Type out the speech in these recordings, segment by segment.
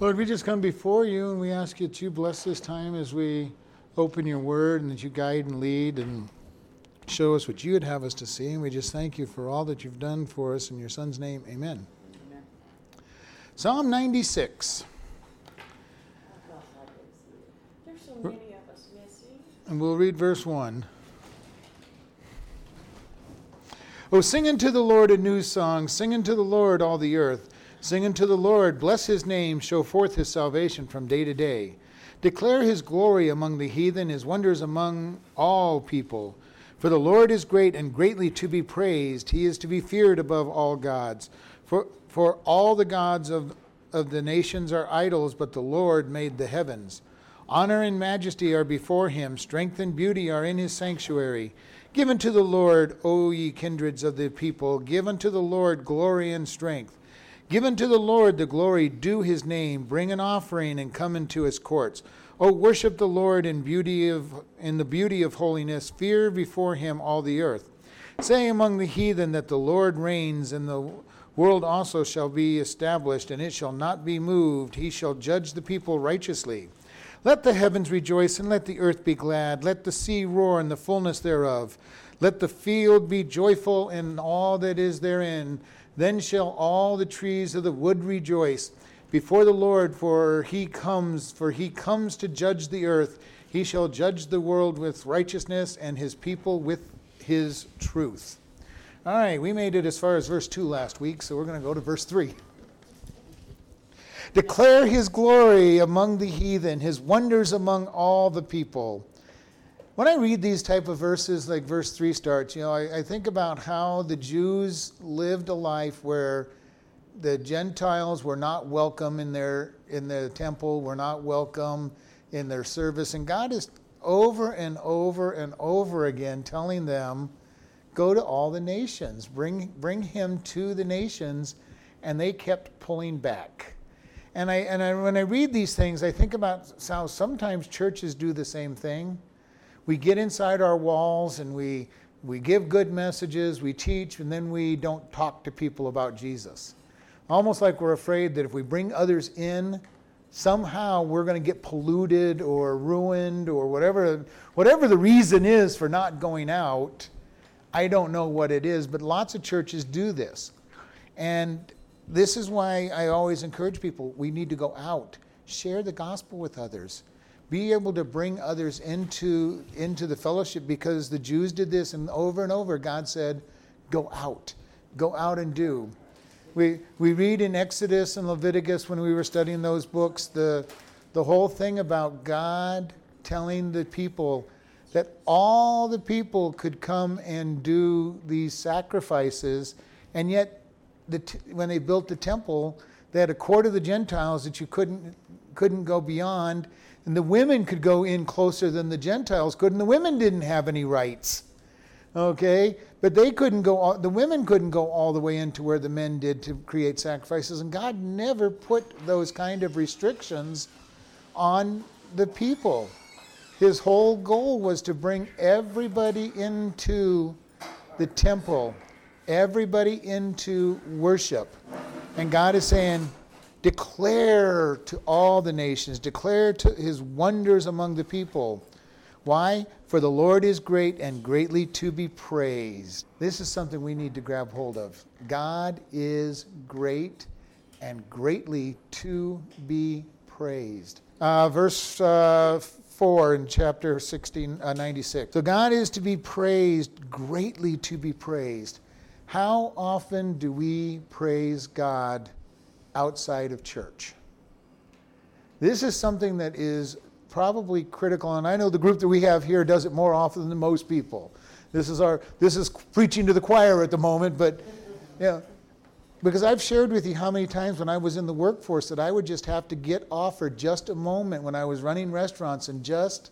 Lord, we just come before you and we ask you to bless this time as we open your word and that you guide and lead and show us what you would have us to see. And we just thank you for all that you've done for us. In your son's name, amen. amen. Psalm 96. And we'll read verse 1. Oh, sing unto the Lord a new song. Sing unto the Lord all the earth. Sing unto the Lord, bless his name, show forth his salvation from day to day. Declare his glory among the heathen, his wonders among all people. For the Lord is great and greatly to be praised. He is to be feared above all gods. For, for all the gods of, of the nations are idols, but the Lord made the heavens. Honor and majesty are before him, strength and beauty are in his sanctuary. Give unto the Lord, O ye kindreds of the people, give unto the Lord glory and strength. Give unto the Lord the glory due his name. Bring an offering and come into his courts. O worship the Lord in beauty of in the beauty of holiness. Fear before him all the earth. Say among the heathen that the Lord reigns, and the world also shall be established, and it shall not be moved. He shall judge the people righteously. Let the heavens rejoice, and let the earth be glad. Let the sea roar, and the fullness thereof. Let the field be joyful, and all that is therein. Then shall all the trees of the wood rejoice before the Lord, for he comes, for he comes to judge the earth. He shall judge the world with righteousness and his people with his truth. All right, we made it as far as verse 2 last week, so we're going to go to verse 3. Declare his glory among the heathen, his wonders among all the people when I read these type of verses, like verse 3 starts, you know, I, I, think about how the Jews lived a life where the Gentiles were not welcome in their in the temple, were not welcome in their service. And God is over and over and over again telling them, go to all the nations, bring bring him to the nations, and they kept pulling back. And I and I, when I read these things, I think about how sometimes churches do the same thing we get inside our walls and we, we give good messages, we teach, and then we don't talk to people about Jesus. Almost like we're afraid that if we bring others in, somehow we're going to get polluted or ruined or whatever, whatever the reason is for not going out. I don't know what it is, but lots of churches do this. And this is why I always encourage people we need to go out, share the gospel with others be able to bring others into, into the fellowship because the Jews did this, and over and over, God said, Go out, go out and do. We, we read in Exodus and Leviticus when we were studying those books the, the whole thing about God telling the people that all the people could come and do these sacrifices, and yet the t- when they built the temple, they had a court of the Gentiles that you couldn't, couldn't go beyond and the women could go in closer than the Gentiles could, and the women didn't have any rights. Okay? But they couldn't go, all, the women couldn't go all the way into where the men did to create sacrifices. And God never put those kind of restrictions on the people. His whole goal was to bring everybody into the temple, everybody into worship. And God is saying, Declare to all the nations, declare to his wonders among the people. Why? For the Lord is great and greatly to be praised. This is something we need to grab hold of. God is great and greatly to be praised. Uh, verse uh, 4 in chapter 16, uh, 96. So God is to be praised, greatly to be praised. How often do we praise God outside of church. This is something that is probably critical, and I know the group that we have here does it more often than most people. This is our this is preaching to the choir at the moment, but yeah. Because I've shared with you how many times when I was in the workforce that I would just have to get off for just a moment when I was running restaurants and just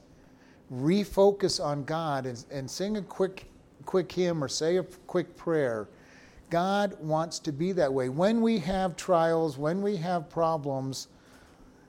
refocus on God and, and sing a quick quick hymn or say a quick prayer God wants to be that way. When we have trials, when we have problems,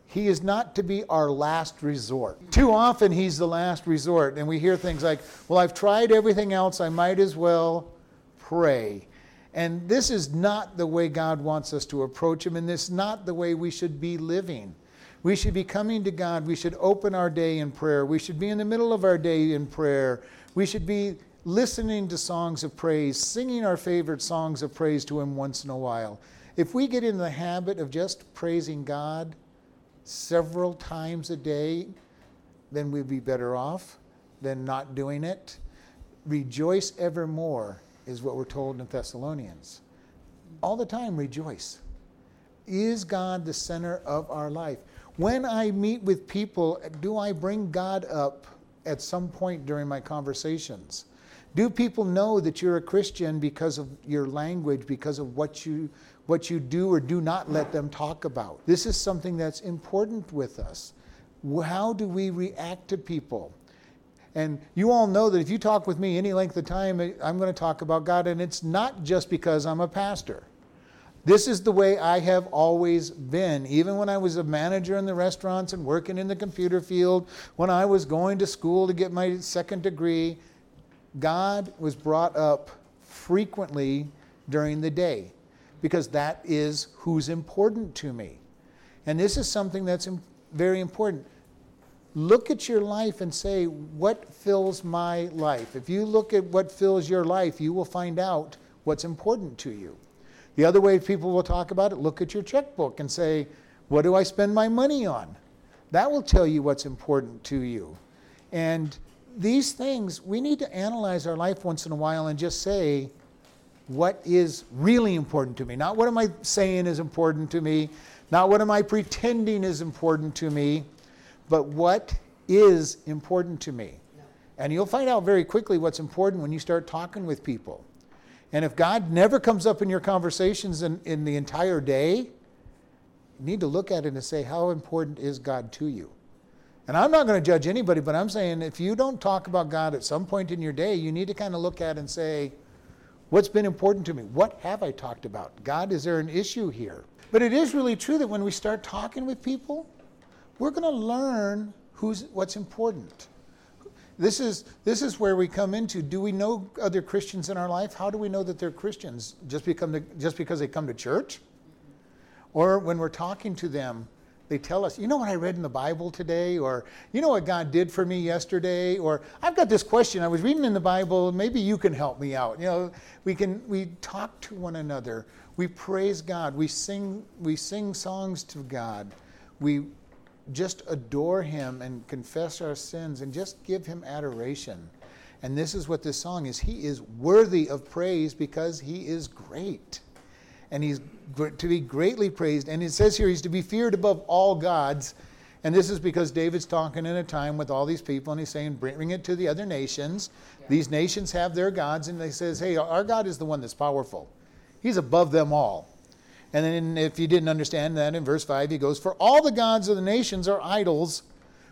He is not to be our last resort. Too often, He's the last resort, and we hear things like, Well, I've tried everything else, I might as well pray. And this is not the way God wants us to approach Him, and this is not the way we should be living. We should be coming to God. We should open our day in prayer. We should be in the middle of our day in prayer. We should be listening to songs of praise, singing our favorite songs of praise to Him once in a while. If we get in the habit of just praising God several times a day, then we'd be better off than not doing it. Rejoice evermore is what we're told in Thessalonians. All the time, rejoice. Is God the center of our life? When I meet with people, do I bring God up at some point during my conversations? Do people know that you're a Christian because of your language, because of what you what you do or do not let them talk about? This is something that's important with us. How do we react to people? And you all know that if you talk with me any length of time, I'm going to talk about God, and it's not just because I'm a pastor. This is the way I have always been. Even when I was a manager in the restaurants and working in the computer field, when I was going to school to get my second degree, God was brought up frequently during the day because that is who's important to me. And this is something that's very important look at your life and say, what fills my life? If you look at what fills your life, you will find out what's important to you. The other way people will talk about it, look at your checkbook and say, what do I spend my money on? That will tell you what's important to you. And these things, we need to analyze our life once in a while and just say, what is really important to me? Not what am I saying is important to me, not what am I pretending is important to me, but what is important to me. And you'll find out very quickly what's important when you start talking with people. And if God never comes up in your conversations in, in the entire day, you need to look at it and say, How important is God to you? And I'm not going to judge anybody, but I'm saying if you don't talk about God at some point in your day, you need to kind of look at and say, What's been important to me? What have I talked about? God, is there an issue here? But it is really true that when we start talking with people, we're going to learn who's, what's important. This is, this is where we come into do we know other Christians in our life? How do we know that they're Christians? Just, become to, just because they come to church? Or when we're talking to them, they tell us, you know what I read in the Bible today? Or, you know what God did for me yesterday? Or, I've got this question I was reading in the Bible, maybe you can help me out. You know, we can, we talk to one another. We praise God. We sing, we sing songs to God. We just adore him and confess our sins and just give him adoration. And this is what this song is. He is worthy of praise because he is great. And he's to be greatly praised. And it says here he's to be feared above all gods. And this is because David's talking in a time with all these people and he's saying, bring it to the other nations. Yeah. These nations have their gods. And he says, hey, our God is the one that's powerful. He's above them all. And then if you didn't understand that, in verse 5, he goes, For all the gods of the nations are idols,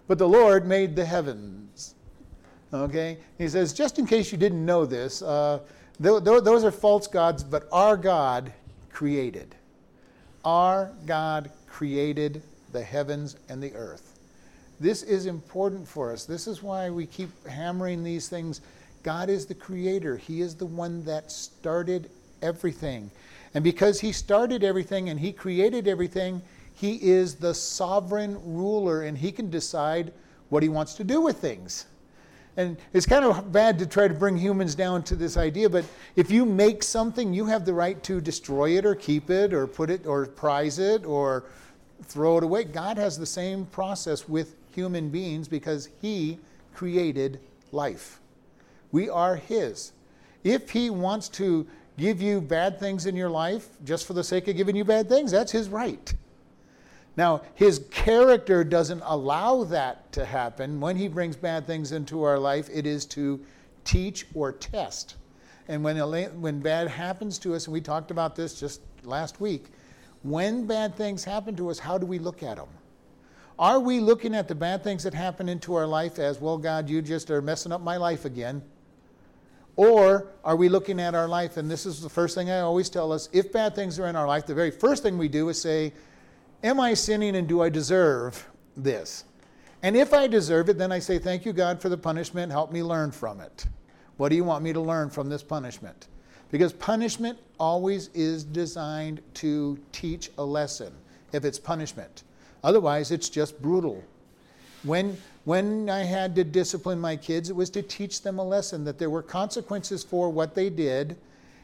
but the Lord made the heavens. Okay? He says, just in case you didn't know this, uh, th- th- those are false gods, but our God created. Our God created the heavens and the earth. This is important for us. This is why we keep hammering these things. God is the creator, He is the one that started everything. And because he started everything and he created everything, he is the sovereign ruler and he can decide what he wants to do with things. And it's kind of bad to try to bring humans down to this idea, but if you make something, you have the right to destroy it or keep it or put it or prize it or throw it away. God has the same process with human beings because he created life. We are his. If he wants to give you bad things in your life just for the sake of giving you bad things. That's his right. Now, his character doesn't allow that to happen. When he brings bad things into our life, it is to teach or test. And when, when bad happens to us, and we talked about this just last week, when bad things happen to us, how do we look at them? Are we looking at the bad things that happen into our life as, well, God, you just are messing up my life again? Or are we looking at our life, and this is the first thing I always tell us if bad things are in our life, the very first thing we do is say, Am I sinning and do I deserve this? And if I deserve it, then I say, Thank you, God, for the punishment. Help me learn from it. What do you want me to learn from this punishment? Because punishment always is designed to teach a lesson if it's punishment. Otherwise, it's just brutal. When, when I had to discipline my kids, it was to teach them a lesson that there were consequences for what they did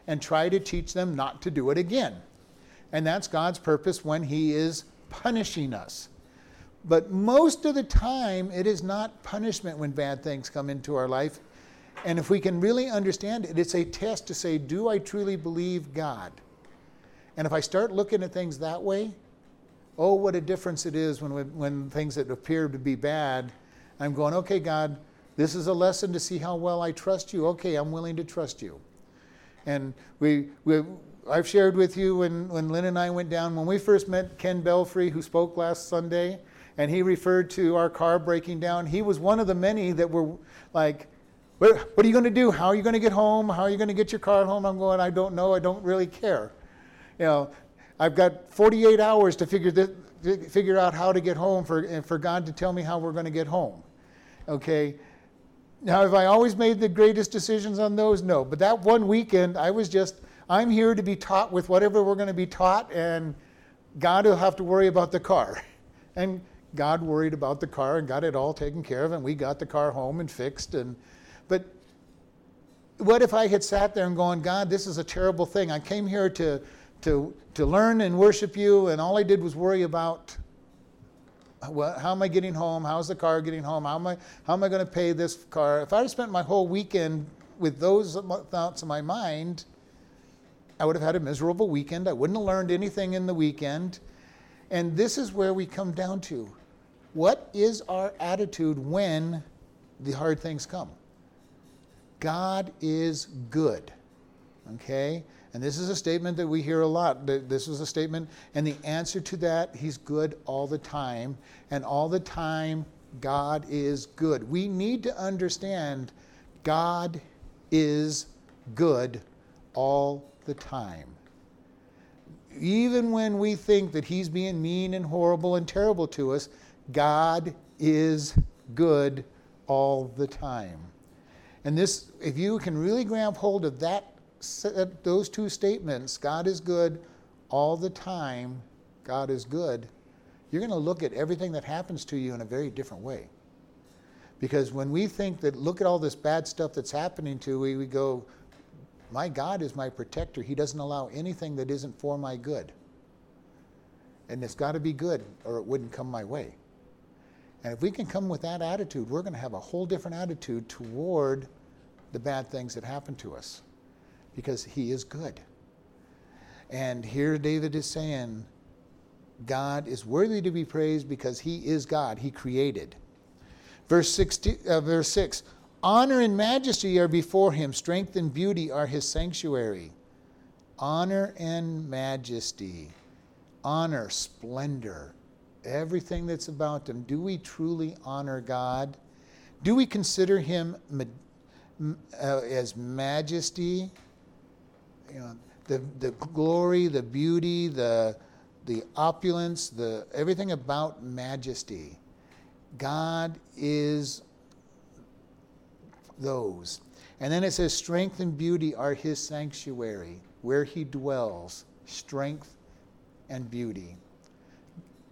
and try to teach them not to do it again. And that's God's purpose when He is punishing us. But most of the time, it is not punishment when bad things come into our life. And if we can really understand it, it's a test to say, do I truly believe God? And if I start looking at things that way, oh, what a difference it is when, when things that appear to be bad, I'm going, okay, God, this is a lesson to see how well I trust you. Okay, I'm willing to trust you. And we, we I've shared with you when, when Lynn and I went down, when we first met Ken Belfry, who spoke last Sunday, and he referred to our car breaking down. He was one of the many that were like, what, what are you going to do? How are you going to get home? How are you going to get your car home? I'm going, I don't know. I don't really care. You know, I've got 48 hours to figure, this, figure out how to get home for, for God to tell me how we're going to get home. Okay? Now, have I always made the greatest decisions on those? No. But that one weekend, I was just, I'm here to be taught with whatever we're going to be taught, and God will have to worry about the car. And God worried about the car and got it all taken care of, and we got the car home and fixed. And but what if I had sat there and gone, God, this is a terrible thing. I came here to to to learn and worship you, and all I did was worry about well, how am I getting home? How's the car getting home? How am I how am I going to pay this car? If I spent my whole weekend with those thoughts in my mind, I would have had a miserable weekend. I wouldn't have learned anything in the weekend. And this is where we come down to. What is our attitude when the hard things come? God is good. Okay? And this is a statement that we hear a lot. This is a statement, and the answer to that, He's good all the time. And all the time, God is good. We need to understand God is good all the time even when we think that He's being mean and horrible and terrible to us, God is good all the time. And this, if you can really grab hold of that, those two statements, God is good all the time, God is good, you're going to look at everything that happens to you in a very different way. Because when we think that, look at all this bad stuff that's happening to we, we go, my God is my protector. He doesn't allow anything that isn't for my good. And it's got to be good or it wouldn't come my way. And if we can come with that attitude, we're going to have a whole different attitude toward the bad things that happen to us because He is good. And here David is saying, God is worthy to be praised because He is God. He created. Verse, 60, uh, verse 6 Honor and majesty are before him, strength and beauty are his sanctuary. Honor and majesty, honor, splendor, everything that's about him. Do we truly honor God? Do we consider him uh, as majesty? You know, the, the glory, the beauty, the, the opulence, the, everything about majesty. God is those. And then it says, Strength and beauty are his sanctuary, where he dwells. Strength and beauty.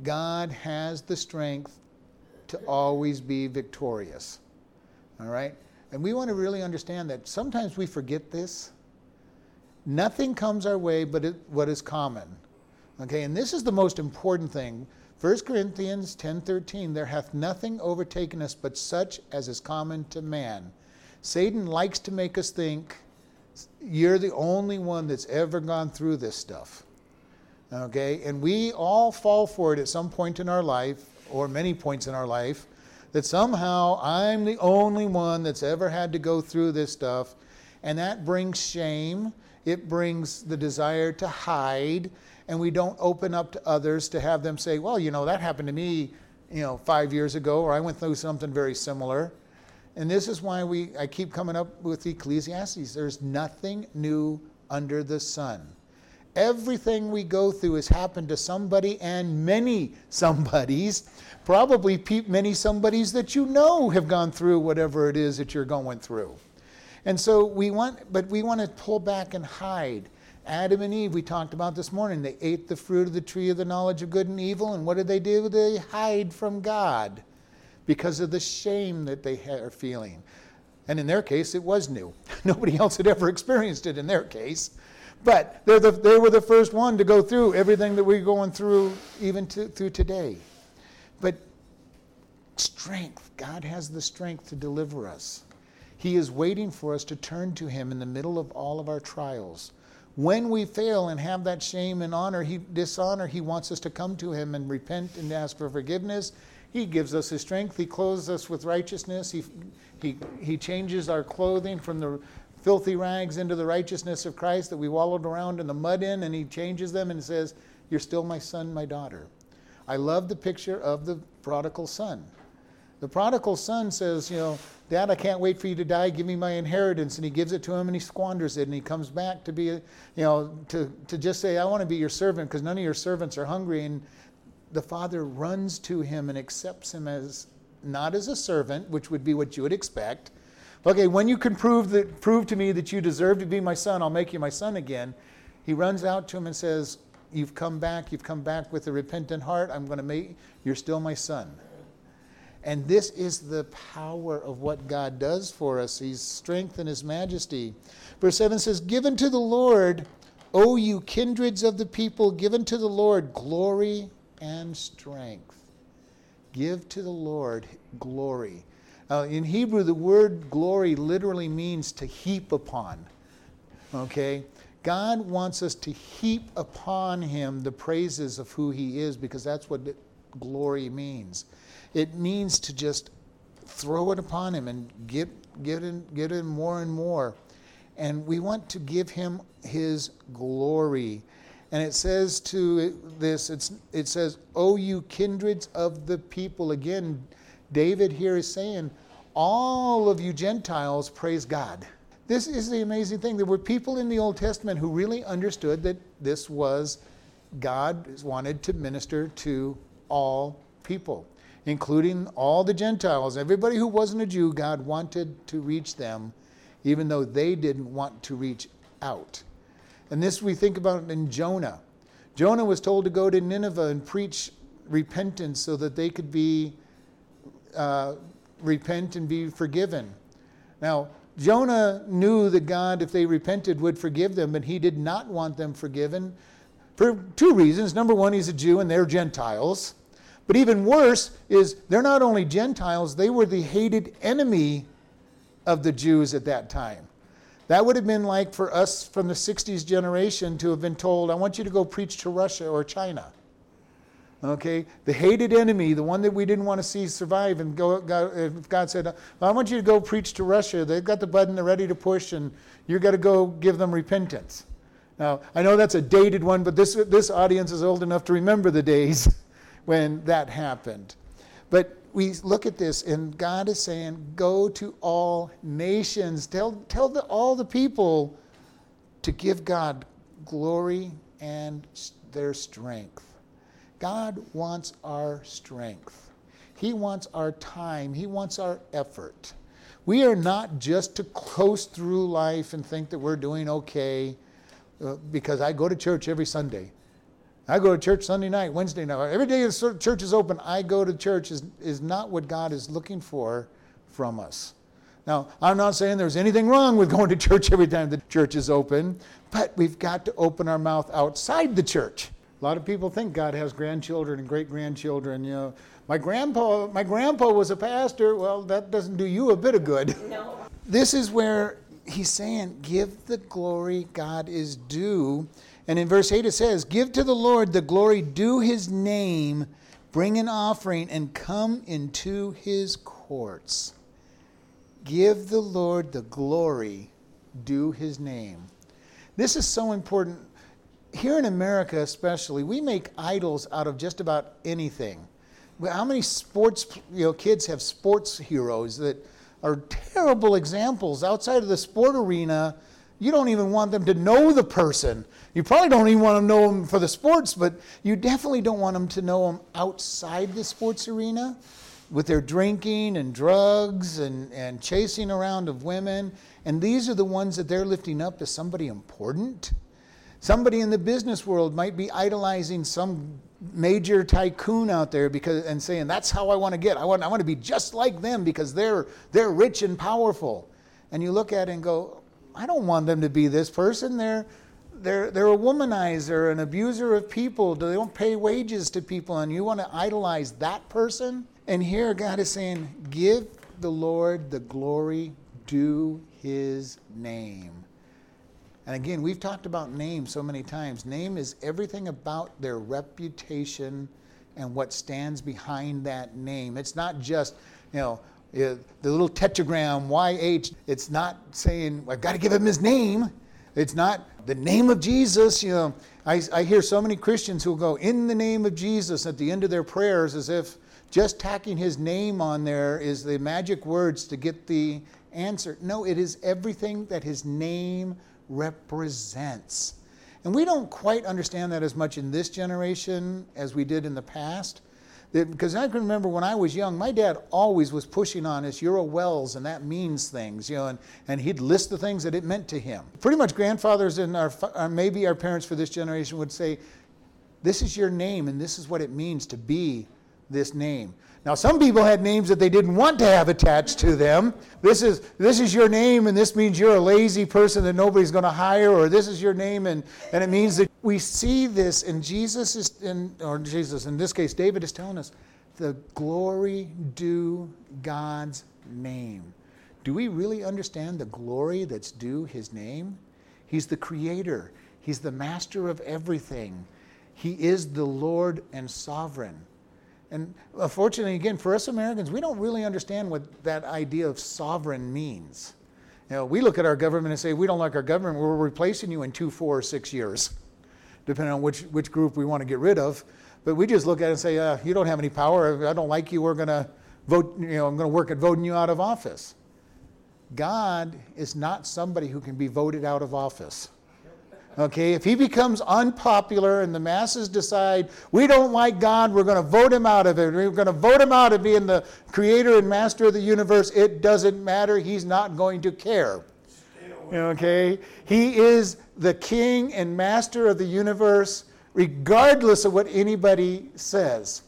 God has the strength to always be victorious. All right? And we want to really understand that sometimes we forget this. Nothing comes our way but it, what is common. Okay, and this is the most important thing. 1 Corinthians 10:13 there hath nothing overtaken us but such as is common to man. Satan likes to make us think you're the only one that's ever gone through this stuff. Okay? And we all fall for it at some point in our life, or many points in our life, that somehow I'm the only one that's ever had to go through this stuff. And that brings shame. It brings the desire to hide. And we don't open up to others to have them say, well, you know, that happened to me, you know, five years ago, or I went through something very similar. And this is why we, I keep coming up with Ecclesiastes. There's nothing new under the sun. Everything we go through has happened to somebody and many somebodies, probably many somebodies that you know have gone through whatever it is that you're going through. And so we want, but we want to pull back and hide. Adam and Eve, we talked about this morning, they ate the fruit of the tree of the knowledge of good and evil, and what did they do? They hide from God because of the shame that they are feeling. And in their case, it was new. Nobody else had ever experienced it in their case. But the, they were the first one to go through everything that we're going through even to, through today. But strength, God has the strength to deliver us. He is waiting for us to turn to Him in the middle of all of our trials. When we fail and have that shame and honor, he, dishonor, He wants us to come to Him and repent and ask for forgiveness. He gives us His strength. He clothes us with righteousness. He, he, he changes our clothing from the filthy rags into the righteousness of Christ that we wallowed around in the mud in, and He changes them and says, You're still my son, my daughter. I love the picture of the prodigal son. The prodigal son says, You know, Dad, I can't wait for you to die. Give me my inheritance. And he gives it to him and he squanders it. And he comes back to be, you know, to, to just say, I want to be your servant because none of your servants are hungry. And the father runs to him and accepts him as not as a servant, which would be what you would expect, Okay, when you can prove, that, prove to me that you deserve to be my son, I'll make you my son again. He runs out to him and says, You've come back, you've come back with a repentant heart. I'm going to make, you're still my son. And this is the power of what God does for us. He's strength and His majesty. Verse 7 says, Given to the Lord, O you kindreds of the people, given to the Lord glory and strength. Give to the Lord glory. Uh, in Hebrew, the word glory literally means to heap upon. Okay? God wants us to heap upon him the praises of who he is because that's what glory means. It means to just throw it upon him and get, get, in, get in more and more. And we want to give him his glory. And it says to this, it says, O you kindreds of the people. Again, David here is saying, all of you Gentiles praise God. This is the amazing thing. There were people in the Old Testament who really understood that this was God wanted to minister to all people, including all the Gentiles. Everybody who wasn't a Jew, God wanted to reach them, even though they didn't want to reach out. And this we think about in Jonah. Jonah was told to go to Nineveh and preach repentance so that they could be uh, repent and be forgiven. Now, Jonah knew that God, if they repented, would forgive them, but he did not want them forgiven for two reasons. Number one, he's a Jew and they're Gentiles. But even worse is they're not only Gentiles, they were the hated enemy of the Jews at that time. That would have been like for us from the 60s generation to have been told, I want you to go preach to Russia or China. Okay, the hated enemy, the one that we didn't want to see survive, and go, God, God said, "I want you to go preach to Russia. They've got the button, they're ready to push, and you've got to go give them repentance." Now, I know that's a dated one, but this this audience is old enough to remember the days when that happened. But we look at this, and God is saying, "Go to all nations. Tell tell the, all the people to give God glory and their strength." God wants our strength. He wants our time. He wants our effort. We are not just to coast through life and think that we're doing okay uh, because I go to church every Sunday. I go to church Sunday night, Wednesday night. Every day the church is open, I go to church is, is not what God is looking for from us. Now, I'm not saying there's anything wrong with going to church every time the church is open, but we've got to open our mouth outside the church. A lot of people think God has grandchildren and great grandchildren. You know, my grandpa, my grandpa was a pastor. Well, that doesn't do you a bit of good. No. This is where he's saying, "Give the glory God is due." And in verse eight it says, "Give to the Lord the glory due His name. Bring an offering and come into His courts. Give the Lord the glory due His name." This is so important here in America, especially, we make idols out of just about anything. How many sports you know, kids have sports heroes that are terrible examples outside of the sport arena? You don't even want them to know the person. You probably don't even want them to know them for the sports, but you definitely don't want them to know them outside the sports arena. with their drinking and drugs and, and chasing around of women. And these are the ones that they're lifting up as somebody important. Somebody in the business world might be idolizing some major tycoon out there because and saying that's how I want to get. I want I want to be just like them because they're they're rich and powerful. And you look at it and go, I don't want them to be this person. They're they're they're a womanizer, an abuser of people. They don't pay wages to people, and you want to idolize that person? And here God is saying, give the Lord the glory due his name. And again, we've talked about name so many times. Name is everything about their reputation and what stands behind that name. It's not just, you know, the little tetragram YH. It's not saying, I've got to give him his name. It's not the name of Jesus. You know, I, I hear so many Christians who go, in the name of Jesus at the end of their prayers as if just tacking his name on there is the magic words to get the answer. No, it is everything that his name represents. And we don't quite understand that as much in this generation as we did in the past. Because I can remember when I was young, my dad always was pushing on us, you're a Wells, and that means things, you know, and, and he'd list the things that it meant to him. Pretty much grandfathers and our, uh, maybe our parents for this generation would say, this is your name, and this is what it means to be this name. Now, some people had names that they didn't want to have attached to them. This is, this is your name, and this means you're a lazy person that nobody's going to hire, or this is your name, and, and it means that we see this, and Jesus is, in, or Jesus, in this case, David is telling us, the glory due God's name. Do we really understand the glory that's due his name? He's the creator, he's the master of everything, he is the Lord and sovereign. And unfortunately, again, for us Americans, we don't really understand what that idea of sovereign means. You know, we look at our government and say, we don't like our government, we're replacing you in two, four, or six years, depending on which, which group we want to get rid of. But we just look at it and say, uh, you don't have any power, I don't like you, we're going to vote, you know, I'm going to work at voting you out of office. God is not somebody who can be voted out of office. Okay, if he becomes unpopular and the masses decide we don't like God, we're going to vote him out of it. We're going to vote him out of being the creator and master of the universe. It doesn't matter. He's not going to care. Okay, he is the king and master of the universe, regardless of what anybody says.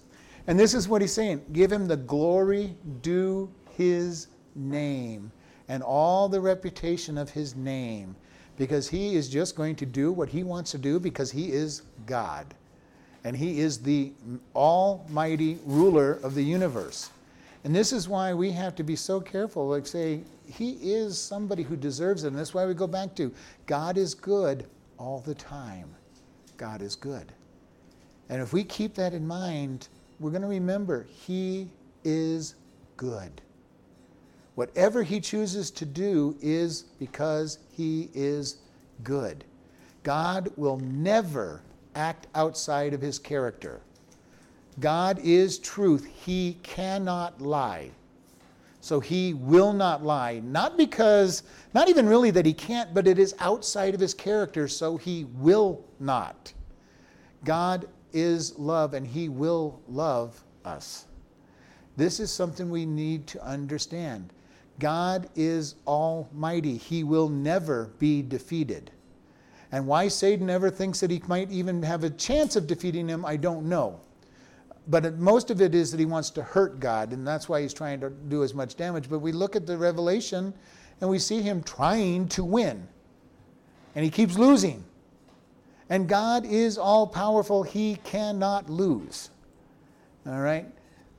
And this is what he's saying give him the glory due his name and all the reputation of his name because he is just going to do what he wants to do because he is God. And he is the almighty ruler of the universe. And this is why we have to be so careful, like say, he is somebody who deserves it. And that's why we go back to God is good all the time. God is good. And if we keep that in mind, we're going to remember he is good. Whatever he chooses to do is because he is good. God will never act outside of his character. God is truth. He cannot lie. So he will not lie. Not because, not even really that he can't, but it is outside of his character, so he will not. God is love, and he will love us. This is something we need to understand. God is almighty. He will never be defeated. And why Satan ever thinks that he might even have a chance of defeating him, I don't know. But most of it is that he wants to hurt God, and that's why he's trying to do as much damage. But we look at the revelation and we see him trying to win, and he keeps losing. And God is all powerful, he cannot lose. All right?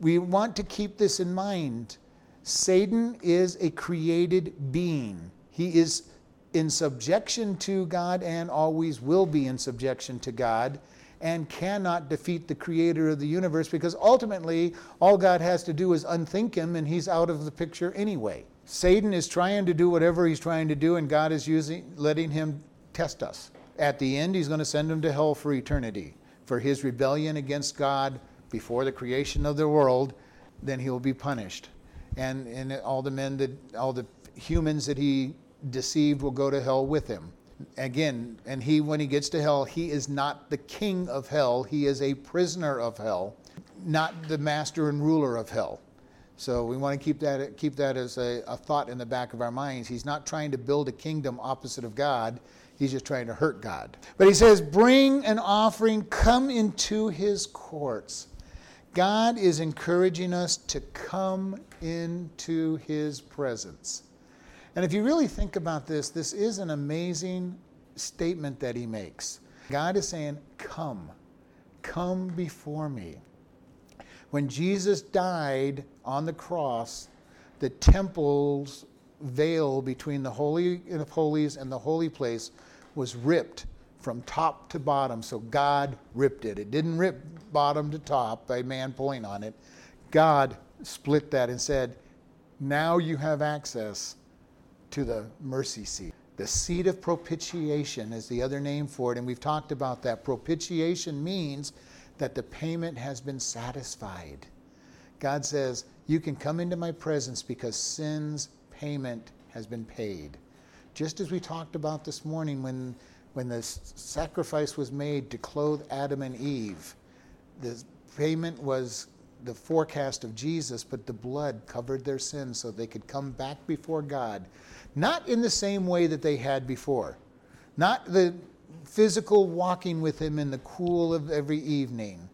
We want to keep this in mind Satan is a created being. He is in subjection to God and always will be in subjection to God and cannot defeat the creator of the universe because ultimately all God has to do is unthink him and he's out of the picture anyway. Satan is trying to do whatever he's trying to do and God is using letting him test us. At the end he's going to send him to hell for eternity for his rebellion against God before the creation of the world, then he will be punished and, and all the men that, all the humans that he deceived will go to hell with him. Again, and he, when he gets to hell, he is not the king of hell, he is a prisoner of hell, not the master and ruler of hell. So we want to keep that, keep that as a, a thought in the back of our minds. He's not trying to build a kingdom opposite of God. He's just trying to hurt God. But he says, Bring an offering, come into his courts. God is encouraging us to come into his presence. And if you really think about this, this is an amazing statement that he makes. God is saying, Come, come before me. When Jesus died on the cross, the temple's veil between the Holy of Holies and the holy place was ripped from top to bottom. So God ripped it. It didn't rip bottom to top by man pulling on it. God split that and said, Now you have access to the mercy seat. The seat of propitiation is the other name for it, and we've talked about that. Propitiation means that the payment has been satisfied. God says, You can come into my presence because sin's payment has been paid. Just as we talked about this morning when, when the sacrifice was made to clothe Adam and Eve, the payment was the forecast of Jesus, but the blood covered their sins so they could come back before God. Not in the same way that they had before, not the physical walking with Him in the cool of every evening.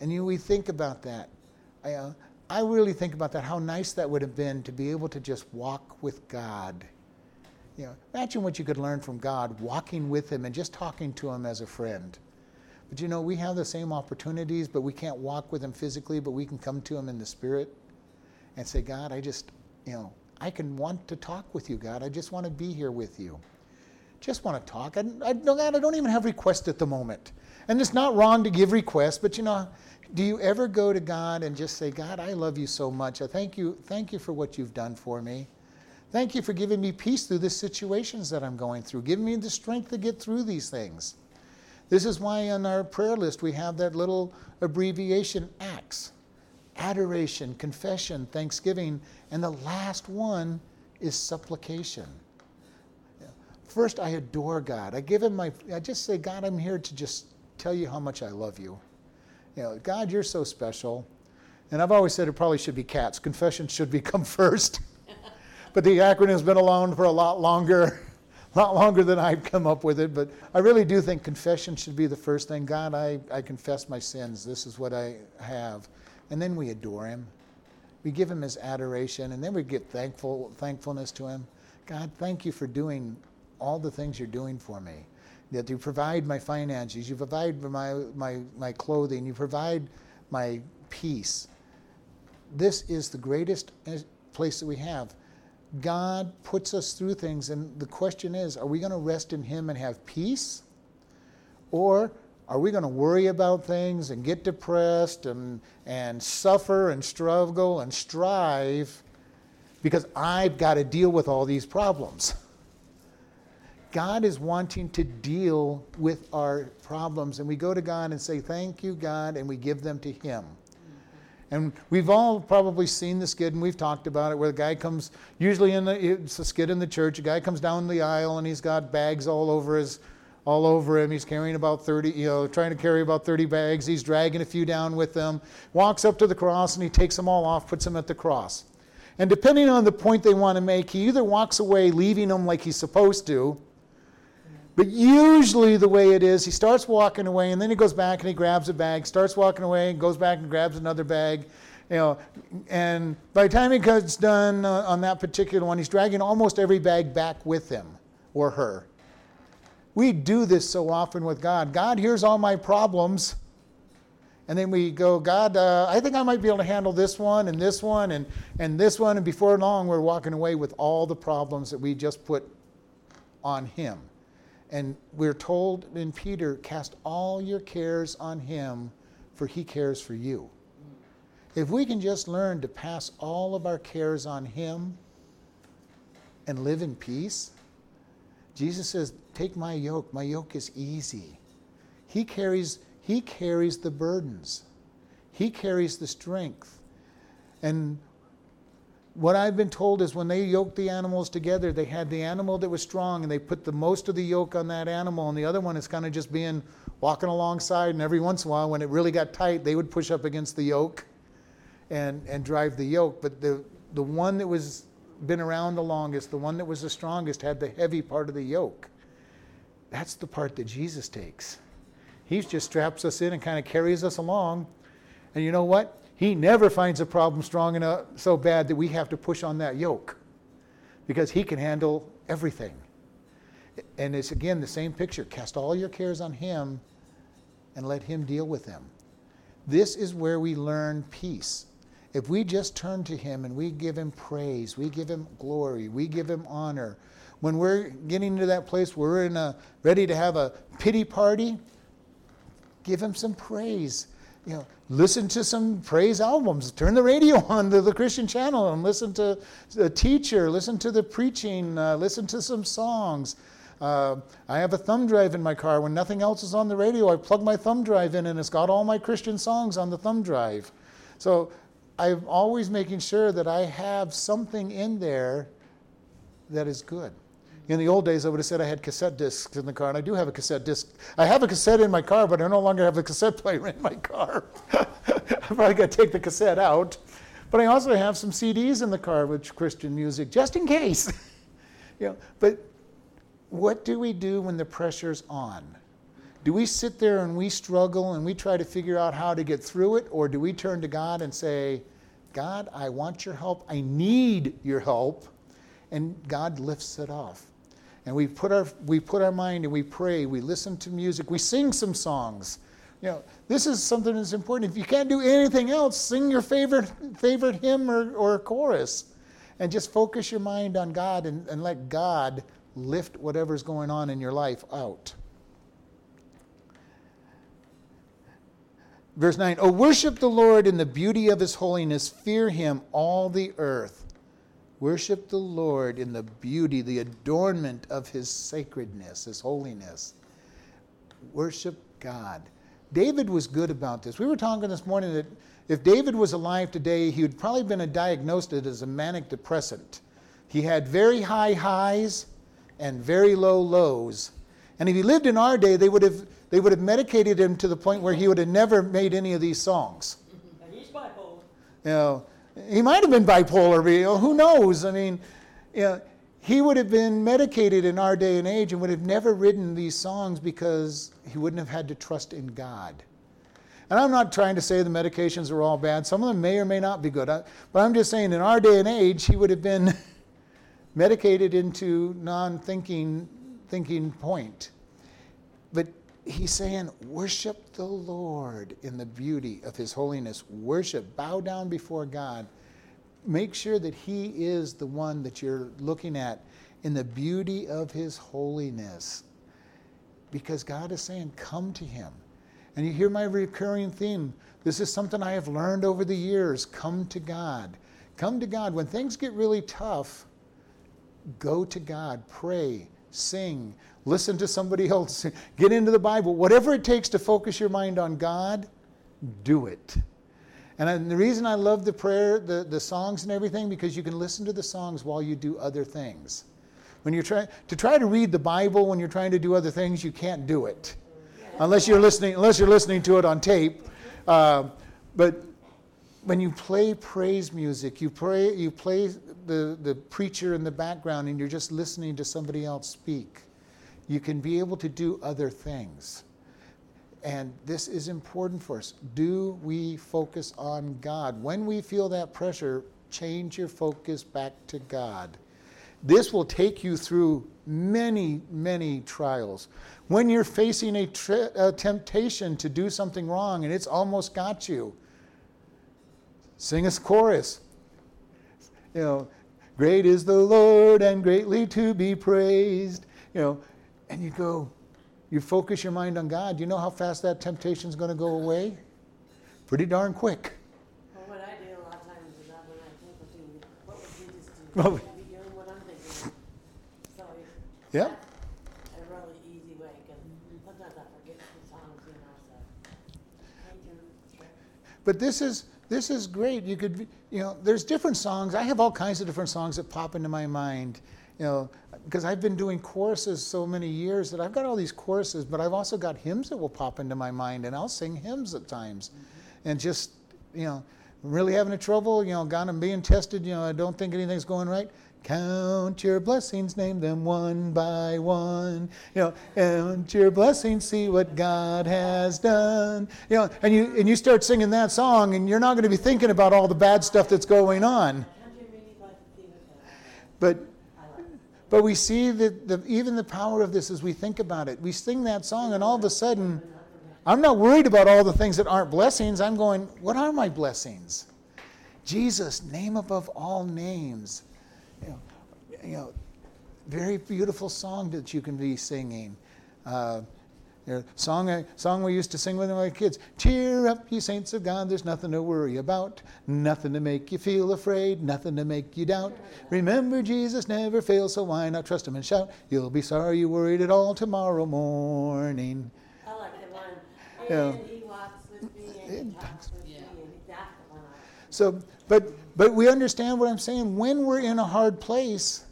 And you we think about that. I, uh, I really think about that, how nice that would have been to be able to just walk with God. You know, imagine what you could learn from God walking with Him and just talking to Him as a friend. But you know, we have the same opportunities, but we can't walk with Him physically, but we can come to Him in the Spirit and say, God, I just, you know, I can want to talk with you, God. I just want to be here with you just want to talk. I, I, God, I don't even have requests at the moment. And it's not wrong to give requests, but you know, do you ever go to God and just say, God, I love you so much. I thank you, thank you for what you've done for me. Thank you for giving me peace through the situations that I'm going through, giving me the strength to get through these things. This is why on our prayer list we have that little abbreviation ACTS adoration, confession, thanksgiving, and the last one is supplication. First, I adore God. I give him my, I just say, God, I'm here to just tell you how much I love you. You know, God, you're so special. And I've always said it probably should be CATS. Confession should become first. but the acronym's been around for a lot longer, a lot longer than I've come up with it. But I really do think confession should be the first thing. God, I, I confess my sins. This is what I have. And then we adore him. We give him his adoration, and then we get thankful, thankfulness to him. God, thank you for doing all the things you're doing for me. That you provide my finances, you provide my, my, my clothing, you provide my peace. This is the greatest eh, place that we have. God puts us through things, and the question is are we going to rest in Him and have peace? Or are we going to worry about things and get depressed and, and suffer and struggle and strive because I've got to deal with all these problems? God is wanting to deal with our problems, and we go to God and say, Thank you, God, and we give them to Him. And we've all probably seen the skid, and we've talked about it, where the guy comes, usually in the, it's a skid in the church, a guy comes down the aisle and he's got bags all over his, all over him. He's carrying about 30, you know, trying to carry about 30 bags. He's dragging a few down with him, walks up to the cross, and he takes them all off, puts them at the cross. And depending on the point they want to make, he either walks away leaving them like he's supposed to, but usually, the way it is, he starts walking away and then he goes back and he grabs a bag, starts walking away and goes back and grabs another bag. You know, and by the time he gets done uh, on that particular one, he's dragging almost every bag back with him or her. We do this so often with God. God, here's all my problems. And then we go, God, uh, I think I might be able to handle this one and this one and, and this one. And before long, we're walking away with all the problems that we just put on Him. And we're told in Peter, cast all your cares on him, for he cares for you. If we can just learn to pass all of our cares on him and live in peace, Jesus says, Take my yoke. My yoke is easy. He carries, he carries the burdens, he carries the strength. And what I've been told is when they yoked the animals together, they had the animal that was strong and they put the most of the yoke on that animal, and the other one is kind of just being walking alongside. And every once in a while, when it really got tight, they would push up against the yoke. and, and drive the yoke. But the, the one that was been around the longest, the one that was the strongest, had the heavy part of the yoke. That's the part that Jesus takes. He just straps us in and kind of carries us along. And you know what? He never finds a problem strong enough, so bad that we have to push on that yoke because he can handle everything. And it's again the same picture cast all your cares on him and let him deal with them. This is where we learn peace. If we just turn to him and we give him praise, we give him glory, we give him honor, when we're getting to that place where we're in a, ready to have a pity party, give him some praise. You know, listen to some praise albums. Turn the radio on to the Christian channel and listen to the teacher. Listen to the preaching. Uh, listen to some songs. Uh, I have a thumb drive in my car. When nothing else is on the radio, I plug my thumb drive in, and it's got all my Christian songs on the thumb drive. So I'm always making sure that I have something in there that is good. In the old days, I would have said I had cassette discs in the car, and I do have a cassette disc. I have a cassette in my car, but I no longer have a cassette player in my car. I probably got to take the cassette out. But I also have some CDs in the car with Christian music, just in case. you know, but what do we do when the pressure's on? Do we sit there and we struggle and we try to figure out how to get through it, or do we turn to God and say, God, I want your help. I need your help. And God lifts it off. And we put our we put our mind and we pray. We listen to music. We sing some songs. You know this is something that's important. If you can't do anything else sing your favorite favorite hymn or, or chorus. And just focus your mind on god and, and let god lift whatever's going on in your life out verse 9 oh worship the lord in the beauty of his holiness fear him all the earth Worship the Lord in the beauty, the adornment of his sacredness, his holiness. Worship God. David was good about this. We were talking this morning that if David was alive today, he would probably been diagnosed as a manic depressant. He had very high highs and very low lows. And if he lived in our day, they would have they would have medicated him to the point where he would have never made any of these songs. he's bipolar. You know, he might have been bipolar, but who knows? I mean, you know, he would have been medicated in our day and age and would have never written these songs because he wouldn't have had to trust in God. And I'm not trying to say the medications are all bad. Some of them may or may not be good. but I'm just saying in our day and age, he would have been medicated into non-thinking thinking point. He's saying, worship the Lord in the beauty of his holiness. Worship, bow down before God. Make sure that he is the one that you're looking at in the beauty of his holiness. Because God is saying, come to him. And you hear my recurring theme. This is something I have learned over the years. Come to God. Come to God. When things get really tough, go to God. Pray sing, listen to somebody else, get into the Bible. Whatever it takes to focus your mind on God, do it. And the reason I love the prayer, the, the songs and everything, because you can listen to the songs while you do other things. When you're trying to try to read the Bible when you're trying to do other things, you can't do it, unless you're listening. Unless you're listening to it on tape. Uh, but when you play praise music, you pray, you play the, the preacher in the background and you're just listening to somebody else speak. You can be able to do other things. And this is important for us. Do we focus on God? When we feel that pressure, change your focus back to God. This will take you through many, many trials. When you're facing a, tri- a temptation to do something wrong and it's almost got you, sing a chorus you know, great is the Lord and greatly to be praised. You know, and you go, you focus your mind on God. You know how fast that temptation is going to go away? Pretty darn quick. Well, what I do a lot of times is that when I think of doing, what would Jesus do? Well, be doing what I'm thinking. So, yeah. A really easy way because sometimes I forget the songs, you know. So. But this is this is great. You could, you know, there's different songs. I have all kinds of different songs that pop into my mind, you know, because I've been doing choruses so many years that I've got all these choruses, but I've also got hymns that will pop into my mind, and I'll sing hymns at times. Mm-hmm. And just, you know, really having a trouble, you know, God, I'm being tested, you know, I don't think anything's going right. Count your blessings, name them one by one. You know, count your blessings, see what God has done. You know, and you and you start singing that song, and you're not going to be thinking about all the bad stuff that's going on. But but we see that the, even the power of this as we think about it. We sing that song, and all of a sudden, I'm not worried about all the things that aren't blessings. I'm going, what are my blessings? Jesus, name above all names you know, you know, very beautiful song that you can be singing. Uh, you know, song, song we used to sing with my kids. Cheer up, you saints of God, there's nothing to worry about, nothing to make you feel afraid, nothing to make you doubt. Remember, Jesus never fails, so why not trust him and shout? You'll be sorry you worried at all tomorrow morning. I like the one, and yeah. he walks with me and he talks with yeah. me, and that's the one I So, but but we understand what I'm saying. When we're in a hard place,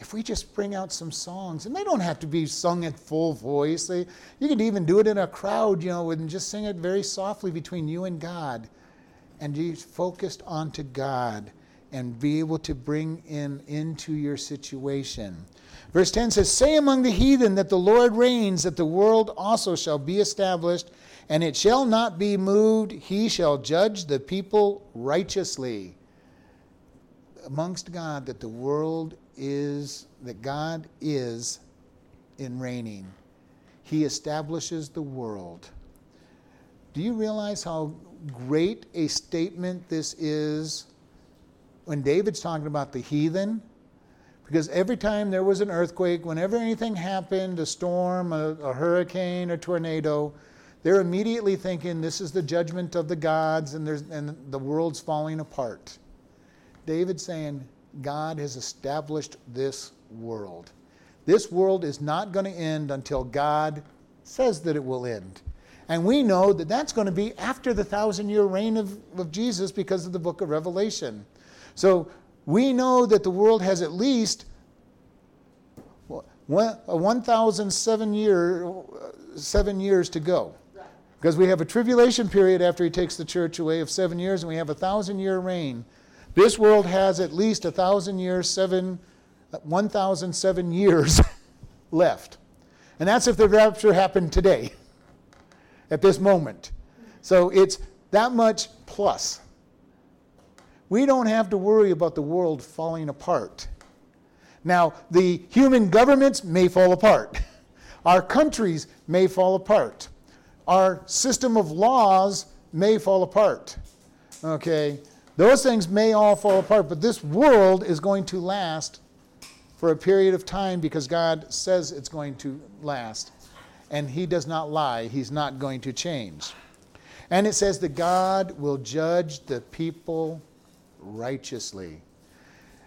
if we just bring out some songs, and they don't have to be sung at full voice, they, you can even do it in a crowd, you know, and just sing it very softly between you and God, and be focused onto God and be able to bring in into your situation. Verse 10 says, Say among the heathen that the Lord reigns, that the world also shall be established and it shall not be moved. He shall judge the people righteously. Amongst God, that the world is, that God is in reigning. He establishes the world. Do you realize how great a statement this is when David's talking about the heathen? Because every time there was an earthquake, whenever anything happened, a storm, a, a hurricane, a tornado, they're immediately thinking this is the judgment of the gods and, and the world's falling apart. David's saying, God has established this world. This world is not going to end until God says that it will end. And we know that that's going to be after the thousand year reign of, of Jesus because of the book of Revelation. So we know that the world has at least 1,007 year, seven years to go. Because we have a tribulation period after he takes the church away of seven years, and we have a thousand year reign. This world has at least a thousand years, seven, uh, 1,007 years left. And that's if the rapture happened today, at this moment. So it's that much plus. We don't have to worry about the world falling apart. Now, the human governments may fall apart, our countries may fall apart our system of laws may fall apart. Okay? Those things may all fall apart, but this world is going to last for a period of time because God says it's going to last. And He does not lie, He's not going to change. And it says that God will judge the people righteously.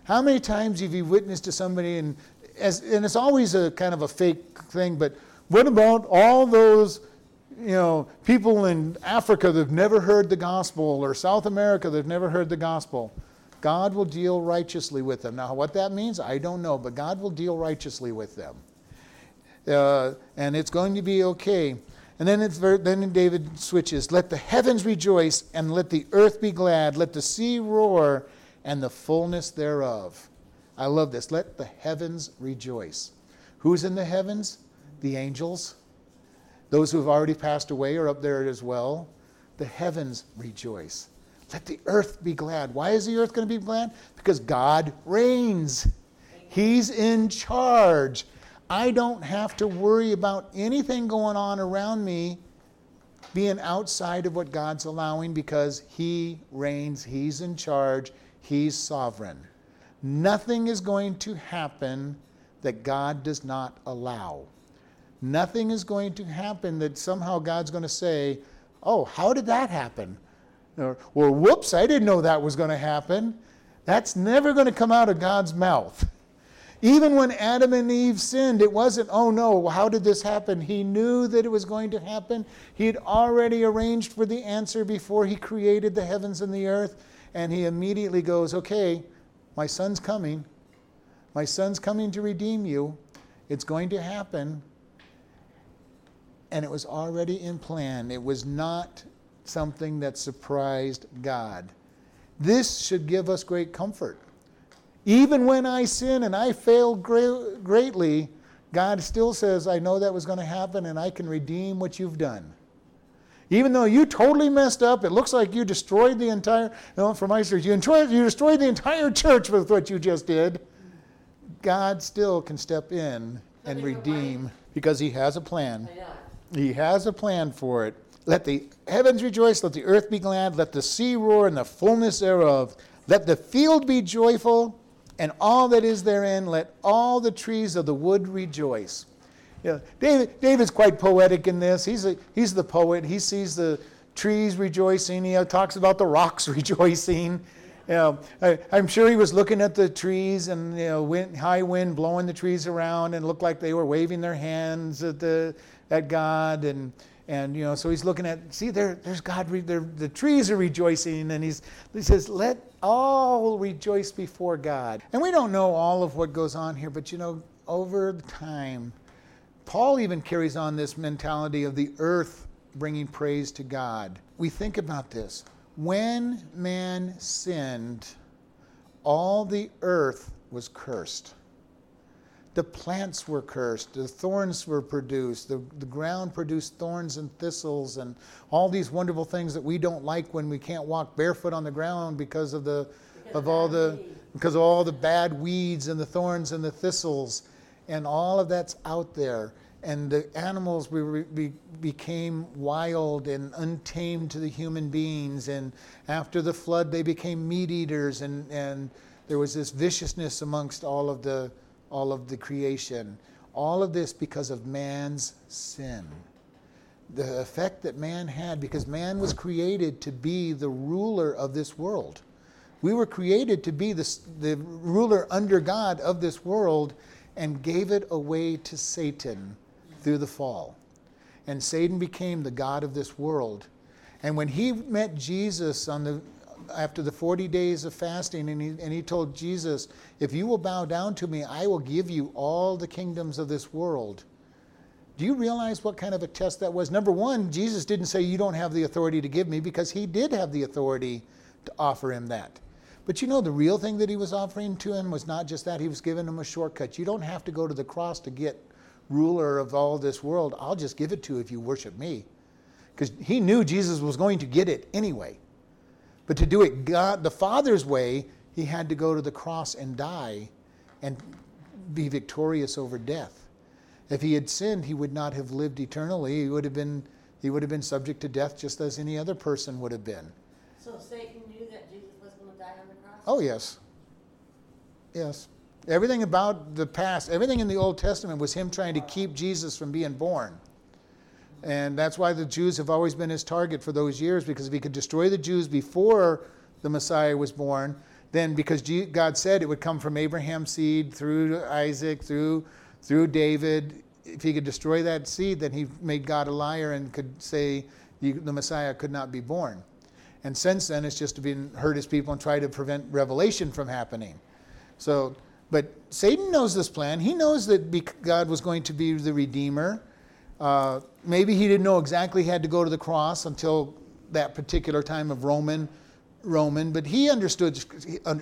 How many times have you witnessed to somebody, and, as, and it's always a kind of a fake thing, but what about all those you know, people in Africa that have never heard the gospel or South America that have never heard the gospel. God will deal righteously with them. Now, what that means, I don't know, but God will deal righteously with them. Uh, and it's going to be okay. And then, it's then David switches Let the heavens rejoice, and let the earth be glad. Let the sea roar, and the fullness thereof. I love this. Let the heavens rejoice. Who's in the heavens? The angels. Those who have already passed away are up there as well. The heavens rejoice. Let the earth be glad. Why is the earth going to be glad? Because God reigns. He's in charge. I don't have to worry about anything going on around me being outside of what God's allowing because He reigns, He's in charge, He's sovereign. Nothing is going to happen that God does not allow. Nothing is going to happen that somehow God's going to say, Oh, how did that happen? Or, or whoops, I didn't know that was going to happen. That's never going to come out of God's mouth. Even when Adam and Eve sinned, it wasn't, oh no, how did this happen? He knew that it was going to happen. He had already arranged for the answer before he created the heavens and the earth. And he immediately goes, okay, my son's coming. My son's coming to redeem you. It's going to happen and it was already in plan. It was not something that surprised God. This should give us great comfort. Even when I sin and I fail greatly, God still says, I know that was going to happen and I can redeem what you've done. Even though you totally messed up, it looks like you destroyed the entire, you know, for my church, you, you destroyed the entire church with what you just did. God still can step in and redeem because He has a plan. He has a plan for it. Let the heavens rejoice, let the earth be glad, let the sea roar and the fullness thereof. Let the field be joyful, and all that is therein, let all the trees of the wood rejoice. Yeah, David, David's quite poetic in this. He's, a, he's the poet. He sees the trees rejoicing. He talks about the rocks rejoicing. You know, I, am sure he was looking at the trees and you know, wind, high wind blowing the trees around and looked like they were waving their hands at the at God and and you know so he's looking at see there there's God the trees are rejoicing and he's he says let all rejoice before God and we don't know all of what goes on here but you know over time Paul even carries on this mentality of the earth bringing praise to God. We think about this. When man sinned, all the earth was cursed. The plants were cursed, the thorns were produced, the, the ground produced thorns and thistles, and all these wonderful things that we don't like when we can't walk barefoot on the ground because of the because of all the because of all the bad weeds and the thorns and the thistles and all of that's out there. And the animals we became wild and untamed to the human beings. And after the flood, they became meat eaters. And, and there was this viciousness amongst all of, the, all of the creation. All of this because of man's sin. The effect that man had, because man was created to be the ruler of this world. We were created to be the, the ruler under God of this world and gave it away to Satan through the fall. And Satan became the God of this world. And when he met Jesus on the, after the 40 days of fasting, and he, and he told Jesus, If you will bow down to me, I will give you all the kingdoms of this world. Do you realize what kind of a test that was? Number one, Jesus didn't say, You don't have the authority to give me, because he did have the authority to offer him that. But you know, the real thing that he was offering to him was not just that, he was giving him a shortcut. You don't have to go to the cross to get ruler of all this world. I'll just give it to you if you worship me. Because he knew Jesus was going to get it anyway. But to do it God, the Father's way, he had to go to the cross and die and be victorious over death. If he had sinned, he would not have lived eternally. He would have been, he would have been subject to death just as any other person would have been. So Satan knew that Jesus was going to die on the cross? Oh, yes. Yes. Everything about the past, everything in the Old Testament was him trying to keep Jesus from being born. And that's why the Jews have always been his target for those years, because if he could destroy the Jews before the Messiah was born, then because God said it would come from Abraham's seed through Isaac, through, through David, if he could destroy that seed, then he made God a liar and could say the Messiah could not be born. And since then, it's just been hurt his people and try to prevent revelation from happening. So, but Satan knows this plan. He knows that God was going to be the Redeemer. Uh, maybe he didn't know exactly he had to go to the cross until that particular time of Roman Roman, but he understood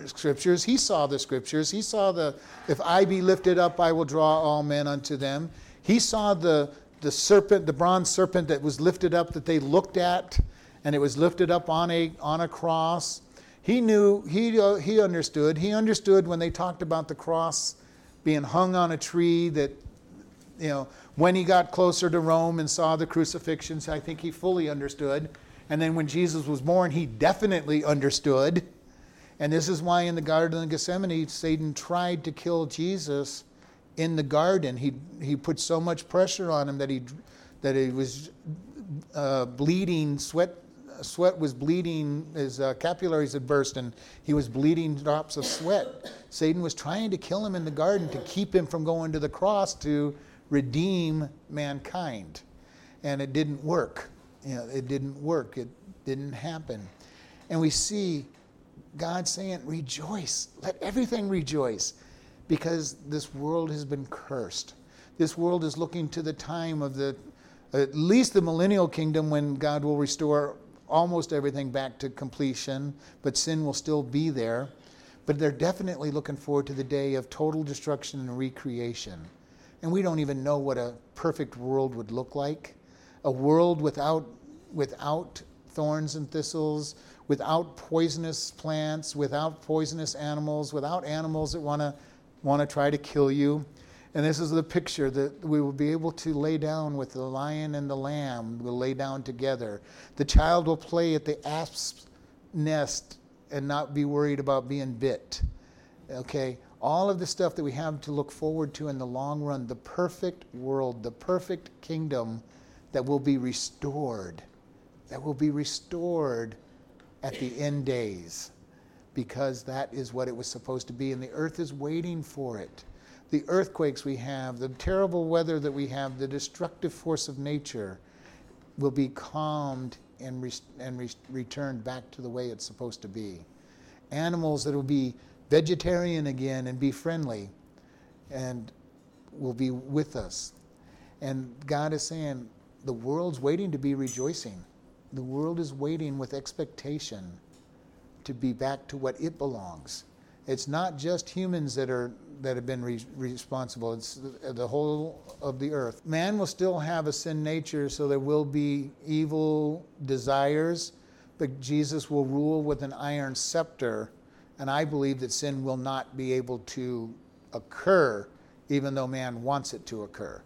scriptures. He saw the scriptures. He saw the, if I be lifted up, I will draw all men unto them. He saw the, the serpent, the bronze serpent that was lifted up that they looked at and it was lifted up on a, on a cross. He knew, he, uh, he understood. He understood when they talked about the cross being hung on a tree that, you know, when he got closer to Rome and saw the crucifixions, I think he fully understood. And then when Jesus was born, he definitely understood. And this is why in the Garden of Gethsemane, Satan tried to kill Jesus in the garden. He, he put so much pressure on him that he, that he was uh, bleeding, sweat sweat was bleeding, his uh, capillaries had burst, and he was bleeding drops of sweat. Satan was trying to kill him in the garden to keep him from going to the cross to redeem mankind. And it didn't work. You know, it didn't work. It didn't happen. And we see God saying, Rejoice. Let everything rejoice. Because this world has been cursed. This world is looking to the time of the, at least the millennial kingdom when God will restore almost everything back to completion, but sin will still be there. But they're definitely looking forward to the day of total destruction and recreation. And we don't even know what a perfect world would look like. A world without, without thorns and thistles, without poisonous plants, without poisonous animals, without animals that want to want to try to kill you. And this is the picture that we will be able to lay down with the lion and the lamb. We'll lay down together. The child will play at the asp's nest and not be worried about being bit. Okay? All of the stuff that we have to look forward to in the long run, the perfect world, the perfect kingdom that will be restored, that will be restored at the end days, because that is what it was supposed to be, and the earth is waiting for it. The earthquakes we have, the terrible weather that we have, the destructive force of nature will be calmed and, re- and re- returned back to the way it's supposed to be. Animals that will be vegetarian again and be friendly and will be with us. And God is saying, the world's waiting to be rejoicing. The world is waiting with expectation to be back to what it belongs. It's not just humans that are that have been re- responsible. It's the, the, whole of the earth. Man will still have a sin nature, so there will be evil desires, but Jesus will rule with an iron scepter, and I believe that sin will not be able to occur, even though man wants it to occur,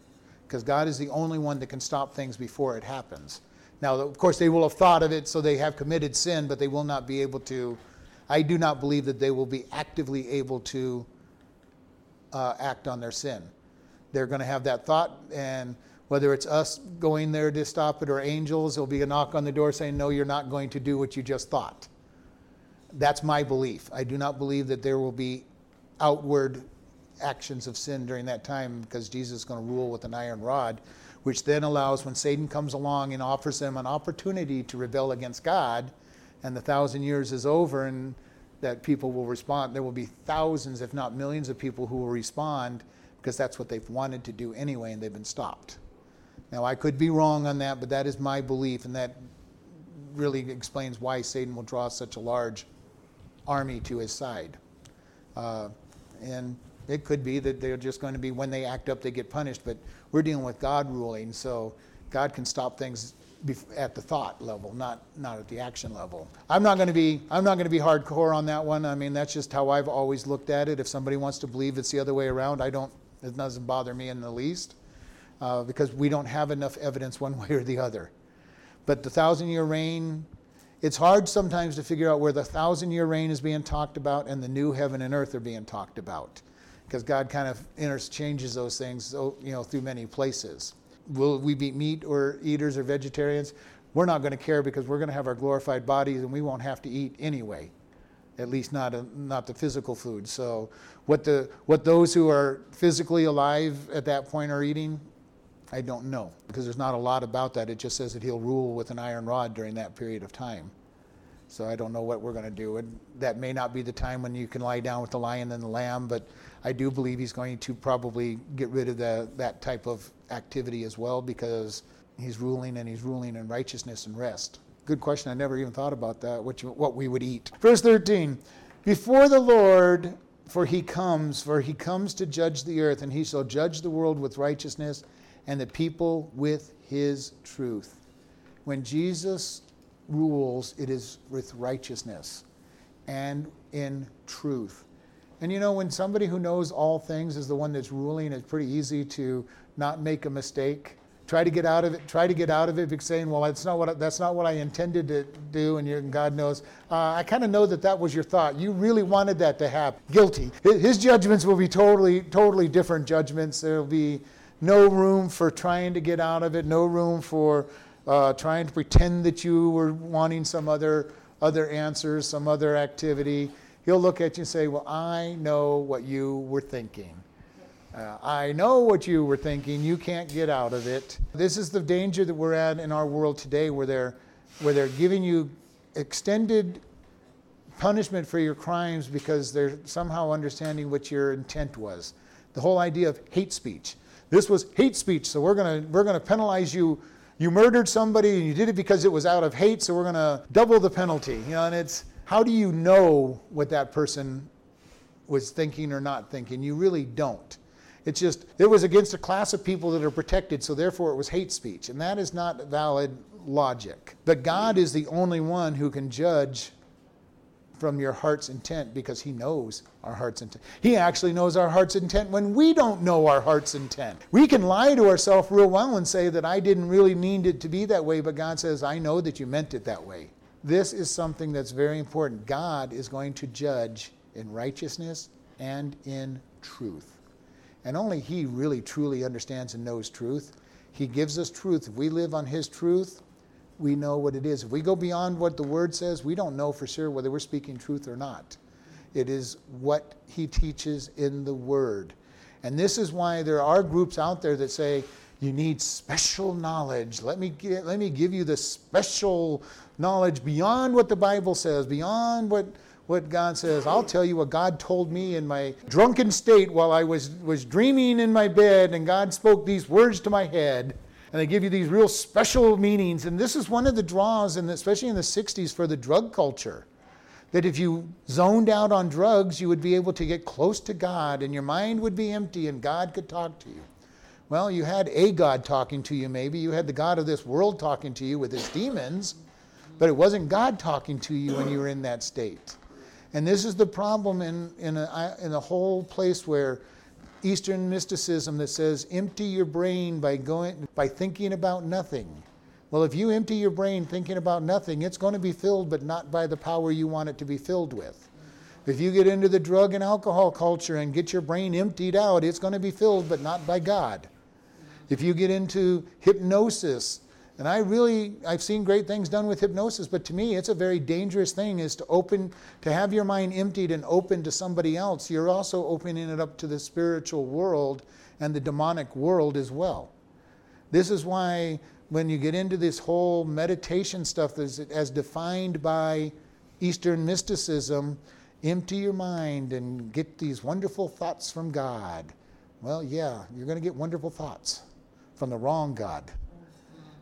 because God is the only one that can stop things before it happens. Now, of course, they will have thought of it, so they have committed sin, but they will not be able to. I do not believe that they will be actively able to uh, act on their sin. They're going to have that thought, and whether it's us going there to stop it or angels, there'll be a knock on the door saying, No, you're not going to do what you just thought. That's my belief. I do not believe that there will be outward actions of sin during that time because Jesus is going to rule with an iron rod which then allows when Satan comes along and offers them an opportunity to rebel against God, and the thousand years is over, and that people will respond. There will be thousands, if not millions, of people who will respond because that's what they've wanted to do anyway, and they've been stopped. Now, I could be wrong on that, but that is my belief, and that really explains why Satan will draw such a large army to his side. Uh, and it could be that they're just going to be, when they act up, they get punished, but we're dealing with God ruling, so God can stop things at the thought level, not not at the action level. I'm not going to be I'm not going to be hardcore on that one. I mean, that's just how I've always looked at it. If somebody wants to believe it's the other way around, I don't. It doesn't bother me in the least, uh, because we don't have enough evidence one way or the other. But the thousand year reign, it's hard sometimes to figure out where the thousand year reign is being talked about and the new heaven and earth are being talked about because God kind of interchanges those things, you know, through many places. Will we be meat or eaters or vegetarians? We're not going to care because we're going to have our glorified bodies and we won't have to eat anyway. At least not a, not the physical food. So what the what those who are physically alive at that point are eating, I don't know because there's not a lot about that. It just says that he'll rule with an iron rod during that period of time. So I don't know what we're going to do. And that may not be the time when you can lie down with the lion and the lamb, but I do believe he's going to probably get rid of the, that type of activity as well because he's ruling and he's ruling in righteousness and rest. Good question. I never even thought about that, what, what we would eat. Verse 13 Before the Lord, for he comes, for he comes to judge the earth, and he shall judge the world with righteousness and the people with his truth. When Jesus rules, it is with righteousness and in truth. And you know, when somebody who knows all things is the one that's ruling, it's pretty easy to not make a mistake. Try to get out of it. Try to get out of it, saying, "Well, that's not what I, that's not what I intended to do." And, and God knows. Uh, I kind of know that that was your thought. You really wanted that to happen. Guilty. His judgments will be totally, totally different judgments. There will be no room for trying to get out of it. No room for uh, trying to pretend that you were wanting some other other answers, some other activity. He'll look at you and say, Well, I know what you were thinking. Uh, I know what you were thinking. You can't get out of it. This is the danger that we're at in our world today where they're, where they're giving you extended punishment for your crimes because they're somehow understanding what your intent was. The whole idea of hate speech. This was hate speech, so we're going to we're going to penalize you you murdered somebody and you did it because it was out of hate, so we're going to double the penalty. You know, and it's how do you know what that person was thinking or not thinking? You really don't. It's just it was against a class of people that are protected, so therefore it was hate speech, and that is not valid logic. But God is the only one who can judge from your heart's intent because he knows our heart's intent. He actually knows our heart's intent when we don't know our heart's intent. We can lie to ourselves real well and say that I didn't really mean it to be that way, but God says, I know that you meant it that way. This is something that's very important. God is going to judge in righteousness and in truth. And only He really truly understands and knows truth. He gives us truth. If we live on His truth, we know what it is. If we go beyond what the Word says, we don't know for sure whether we're speaking truth or not. It is what He teaches in the Word. And this is why there are groups out there that say, you need special knowledge. Let me, get, let me give you the special knowledge beyond what the Bible says, beyond what, what God says. I'll tell you what God told me in my drunken state while I was, was dreaming in my bed, and God spoke these words to my head and they give you these real special meanings. And this is one of the draws, and especially in the 60s, for the drug culture. That if you zoned out on drugs, you would be able to get close to God and your mind would be empty and God could talk to you. Well, you had a God talking to you, maybe. You had the God of this world talking to you with his demons, but it wasn't God talking to you when you were in that state. And this is the problem in, in, a, in a whole place where Eastern mysticism that says empty your brain by going by thinking about nothing. Well, if you empty your brain thinking about nothing, it's going to be filled, but not by the power you want it to be filled with. If you get into the drug and alcohol culture and get your brain emptied out, it's going to be filled, but not by God. If you get into hypnosis and I really, I've seen great things done with hypnosis, but to me, it's a very dangerous thing is to open, to have your mind emptied and open to somebody else. You're also opening it up to the spiritual world and the demonic world as well. This is why when you get into this whole meditation stuff as, as defined by Eastern mysticism, empty your mind and get these wonderful thoughts from God. Well, yeah, you're going to get wonderful thoughts from the wrong God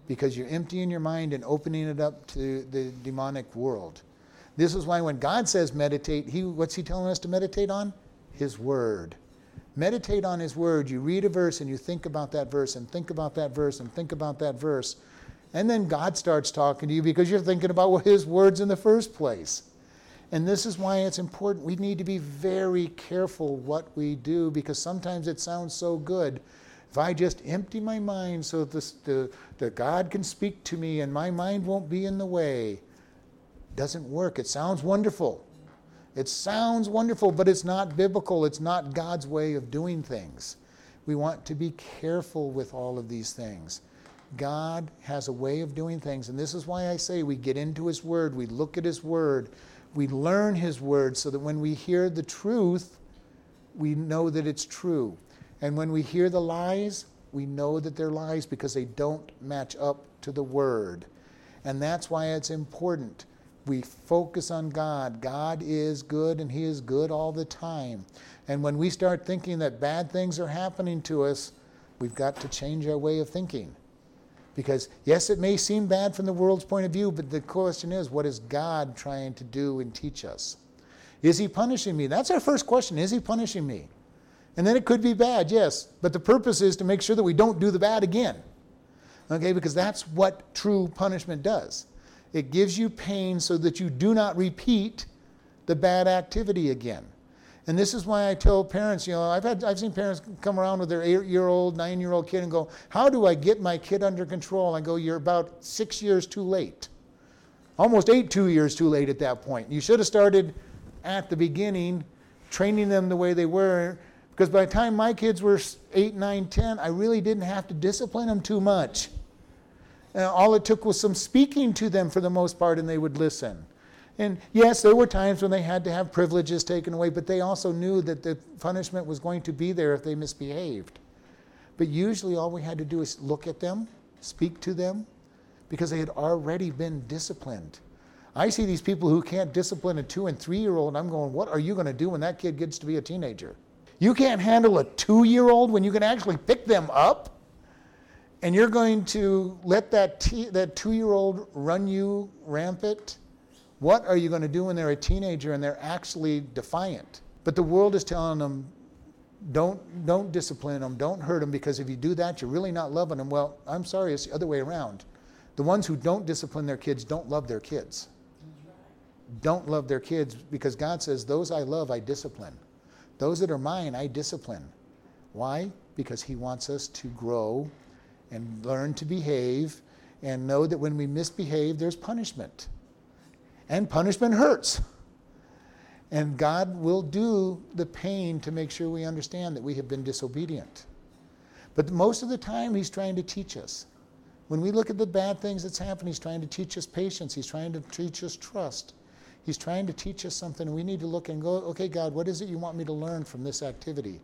because you're emptying your mind and opening it up to the demonic world. This is why when God says meditate, he, what's He telling us to meditate on? His Word. Meditate on His Word. You read a verse and you think about that verse and think about that verse and think about that verse. And then God starts talking to you because you're thinking about His words in the first place. And this is why it's important. We need to be very careful what we do because sometimes it sounds so good if I just empty my mind so that, the, that God can speak to me and my mind won't be in the way, doesn't work. It sounds wonderful. It sounds wonderful, but it's not biblical. It's not God's way of doing things. We want to be careful with all of these things. God has a way of doing things, and this is why I say we get into His Word, we look at His Word, we learn His Word, so that when we hear the truth, we know that it's true. And when we hear the lies, we know that they're lies because they don't match up to the Word. And that's why it's important. We focus on God. God is good and He is good all the time. And when we start thinking that bad things are happening to us, we've got to change our way of thinking. Because, yes, it may seem bad from the world's point of view, but the question is, what is God trying to do and teach us? Is He punishing me? That's our first question. Is He punishing me? And then it could be bad, yes. But the purpose is to make sure that we don't do the bad again. Okay, because that's what true punishment does. It gives you pain so that you do not repeat the bad activity again. And this is why I tell parents, you know, I've had I've seen parents come around with their eight-year-old, nine-year-old kid and go, "How do I get my kid under control?" I go, "You're about six years too late, almost eight, two years too late at that point. You should have started at the beginning, training them the way they were, because by the time my kids were 8, 9, 10, I really didn't have to discipline them too much. And all it took was some speaking to them for the most part, and they would listen. And yes, there were times when they had to have privileges taken away, but they also knew that the punishment was going to be there if they misbehaved. But usually all we had to do is look at them, speak to them, because they had already been disciplined. I see these people who can't discipline a two and three year old, and I'm going, what are you going to do when that kid gets to be a teenager? You can't handle a two year old when you can actually pick them up. and you're going to let that, that two year old run you rampant? What are you going to do when they're a teenager and they're actually defiant? But the world is telling them, don't, don't discipline them, don't hurt them, because if you do that, you're really not loving them. Well, I'm sorry, it's the other way around. The ones who don't discipline their kids don't love their kids. Don't love their kids because God says, Those I love, I discipline. Those that are mine, I discipline. Why? Because He wants us to grow and learn to behave and know that when we misbehave, there's punishment. And punishment hurts. And God will do the pain to make sure we understand that we have been disobedient. But most of the time, He's trying to teach us. When we look at the bad things that's happened, He's trying to teach us patience. He's trying to teach us trust. He's trying to teach us something, we need to look and go, okay, God, what is it you want me to learn from this activity?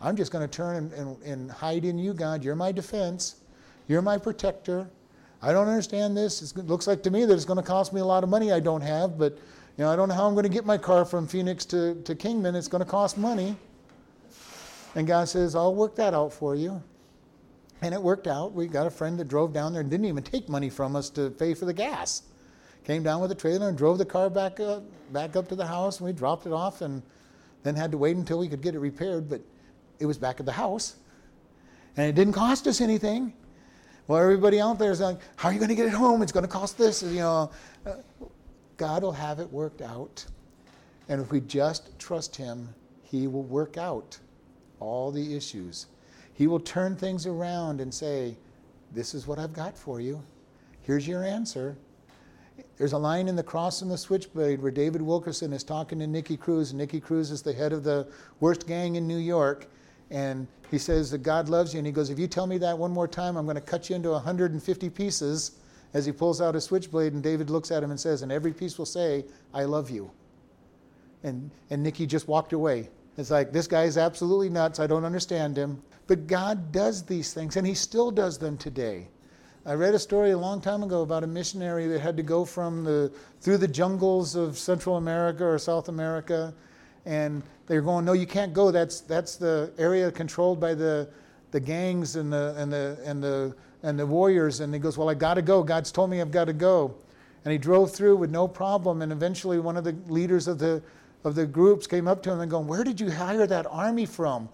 I'm just going to turn and, and, and, hide in you, God. You're my defense, you're my protector. I don't understand this. It looks like to me that it's going to cost me a lot of money I don't have, but you know, I don't know how I'm going to get my car from Phoenix to, to Kingman. It's going to cost money. And God says, I'll work that out for you. And it worked out. We got a friend that drove down there and didn't even take money from us to pay for the gas came down with a trailer and drove the car back up, back up to the house, and we dropped it off, and then had to wait until we could get it repaired. But it was back at the house, and it didn't cost us anything. Well, everybody out there is like, "How are you going to get it home? It's going to cost this." You know, uh, God will have it worked out, and if we just trust Him, He will work out all the issues. He will turn things around and say, "This is what I've got for you. Here's your answer." There's a line in The Cross and the Switchblade where David Wilkerson is talking to Nicky Cruz. Nicky Cruz is the head of the worst gang in New York. And he says that God loves you. And he goes, If you tell me that one more time, I'm going to cut you into 150 pieces as he pulls out a switchblade. And David looks at him and says, And every piece will say, I love you. And, and Nicky just walked away. It's like, this guy is absolutely nuts. I don't understand him. But God does these things, and he still does them today. I read a story a long time ago about a missionary that had to go from the through the jungles of Central America or South America, and they were going, "No, you can't go. That's that's the area controlled by the the gangs and the and the and the and the warriors." And he goes, "Well, I got to go. God's told me I've got to go." And he drove through with no problem. And eventually, one of the leaders of the of the groups came up to him and going, "Where did you hire that army from?"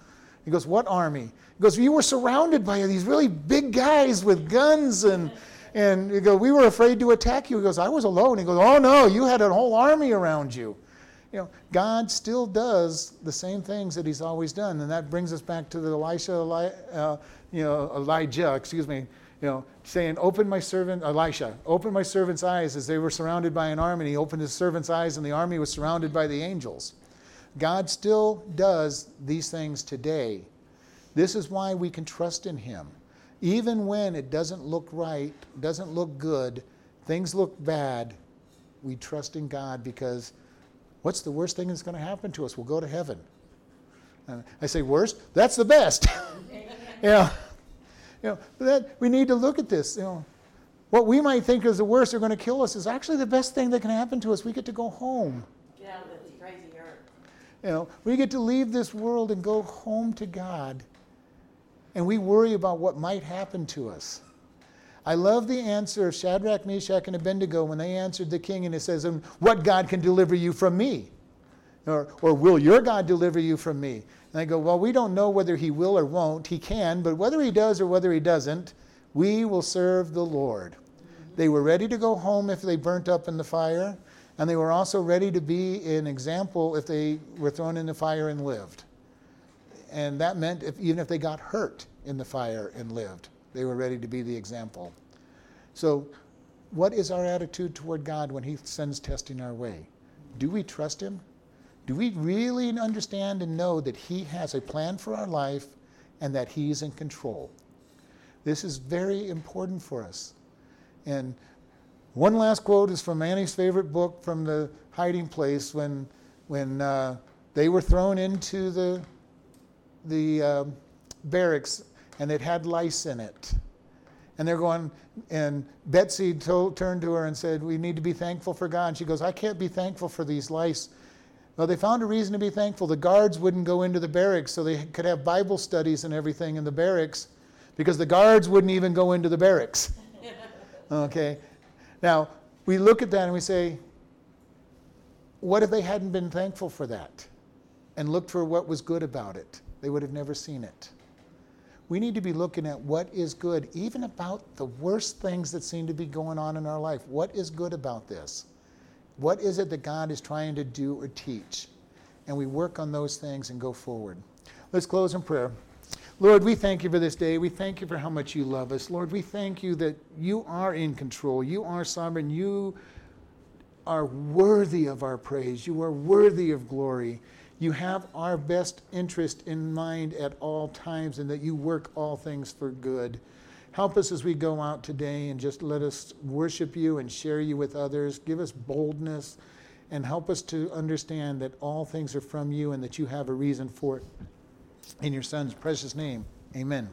He goes, What army? He goes, You were surrounded by these really big guys with guns and and he goes, We were afraid to attack you. He goes, I was alone. He goes, Oh no, you had a whole army around you. You know, God still does the same things that He's always done. And that brings us back to the Elisha, Eli, uh, you know, Elijah, excuse me, you know, saying, Open my servant, Elisha, open my servant's eyes as they were surrounded by an army. And he opened his servant's eyes, and the army was surrounded by the angels. God still does these things today. This is why we can trust in Him. Even when it doesn't look right, doesn't look good, things look bad, we trust in God because what's the worst thing that's going to happen to us? We'll go to heaven. And I say worst, that's the best. yeah. You know, that, we need to look at this. You know, what we might think is the worst are going to kill us is actually the best thing that can happen to us. We get to go home. Yeah, that's crazy earth. You know, we get to leave this world and go home to God and we worry about what might happen to us. I love the answer of Shadrach, Meshach, and Abednego when they answered the king, and it says, What God can deliver you from me? Or, or will your God deliver you from me? And I go, Well, we don't know whether he will or won't. He can, but whether he does or whether he doesn't, we will serve the Lord. They were ready to go home if they burnt up in the fire, and they were also ready to be an example if they were thrown in the fire and lived and that meant if, even if they got hurt in the fire and lived, they were ready to be the example. So, what is our attitude toward God when He sends testing our way? Do we trust Him? Do we really understand and know that He has a plan for our life and that He's in control? This is very important for us. And one last quote is from Annie's favorite book, from the hiding place, when, when uh, they were thrown into the the uh, barracks and it had lice in it. And they're going, and Betsie told, turned to her and said, We need to be thankful for God. And she goes, I can't be thankful for these lice. Well, they found a reason to be thankful. The guards wouldn't go into the barracks, so they could have Bible studies and everything in the barracks because the guards wouldn't even go into the barracks. Okay? Now, we look at that and we say, what if they hadn't been thankful for that and looked for what was good about it? They would have never seen it. We need to be looking at what is good, even about the worst things that seem to be going on in our life. What is good about this? What is it that God is trying to do or teach? And we work on those things and go forward. Let's close in prayer. Lord, we thank you for this day. We thank you for how much you love us. Lord, we thank you that you are in control. You are sovereign. You are worthy of our praise. You are worthy of glory. You have our best interest in mind at all times, and that you work all things for good. Help us as we go out today and just let us worship you and share you with others. Give us boldness and help us to understand that all things are from you and that you have a reason for it. In your Son's precious name, amen.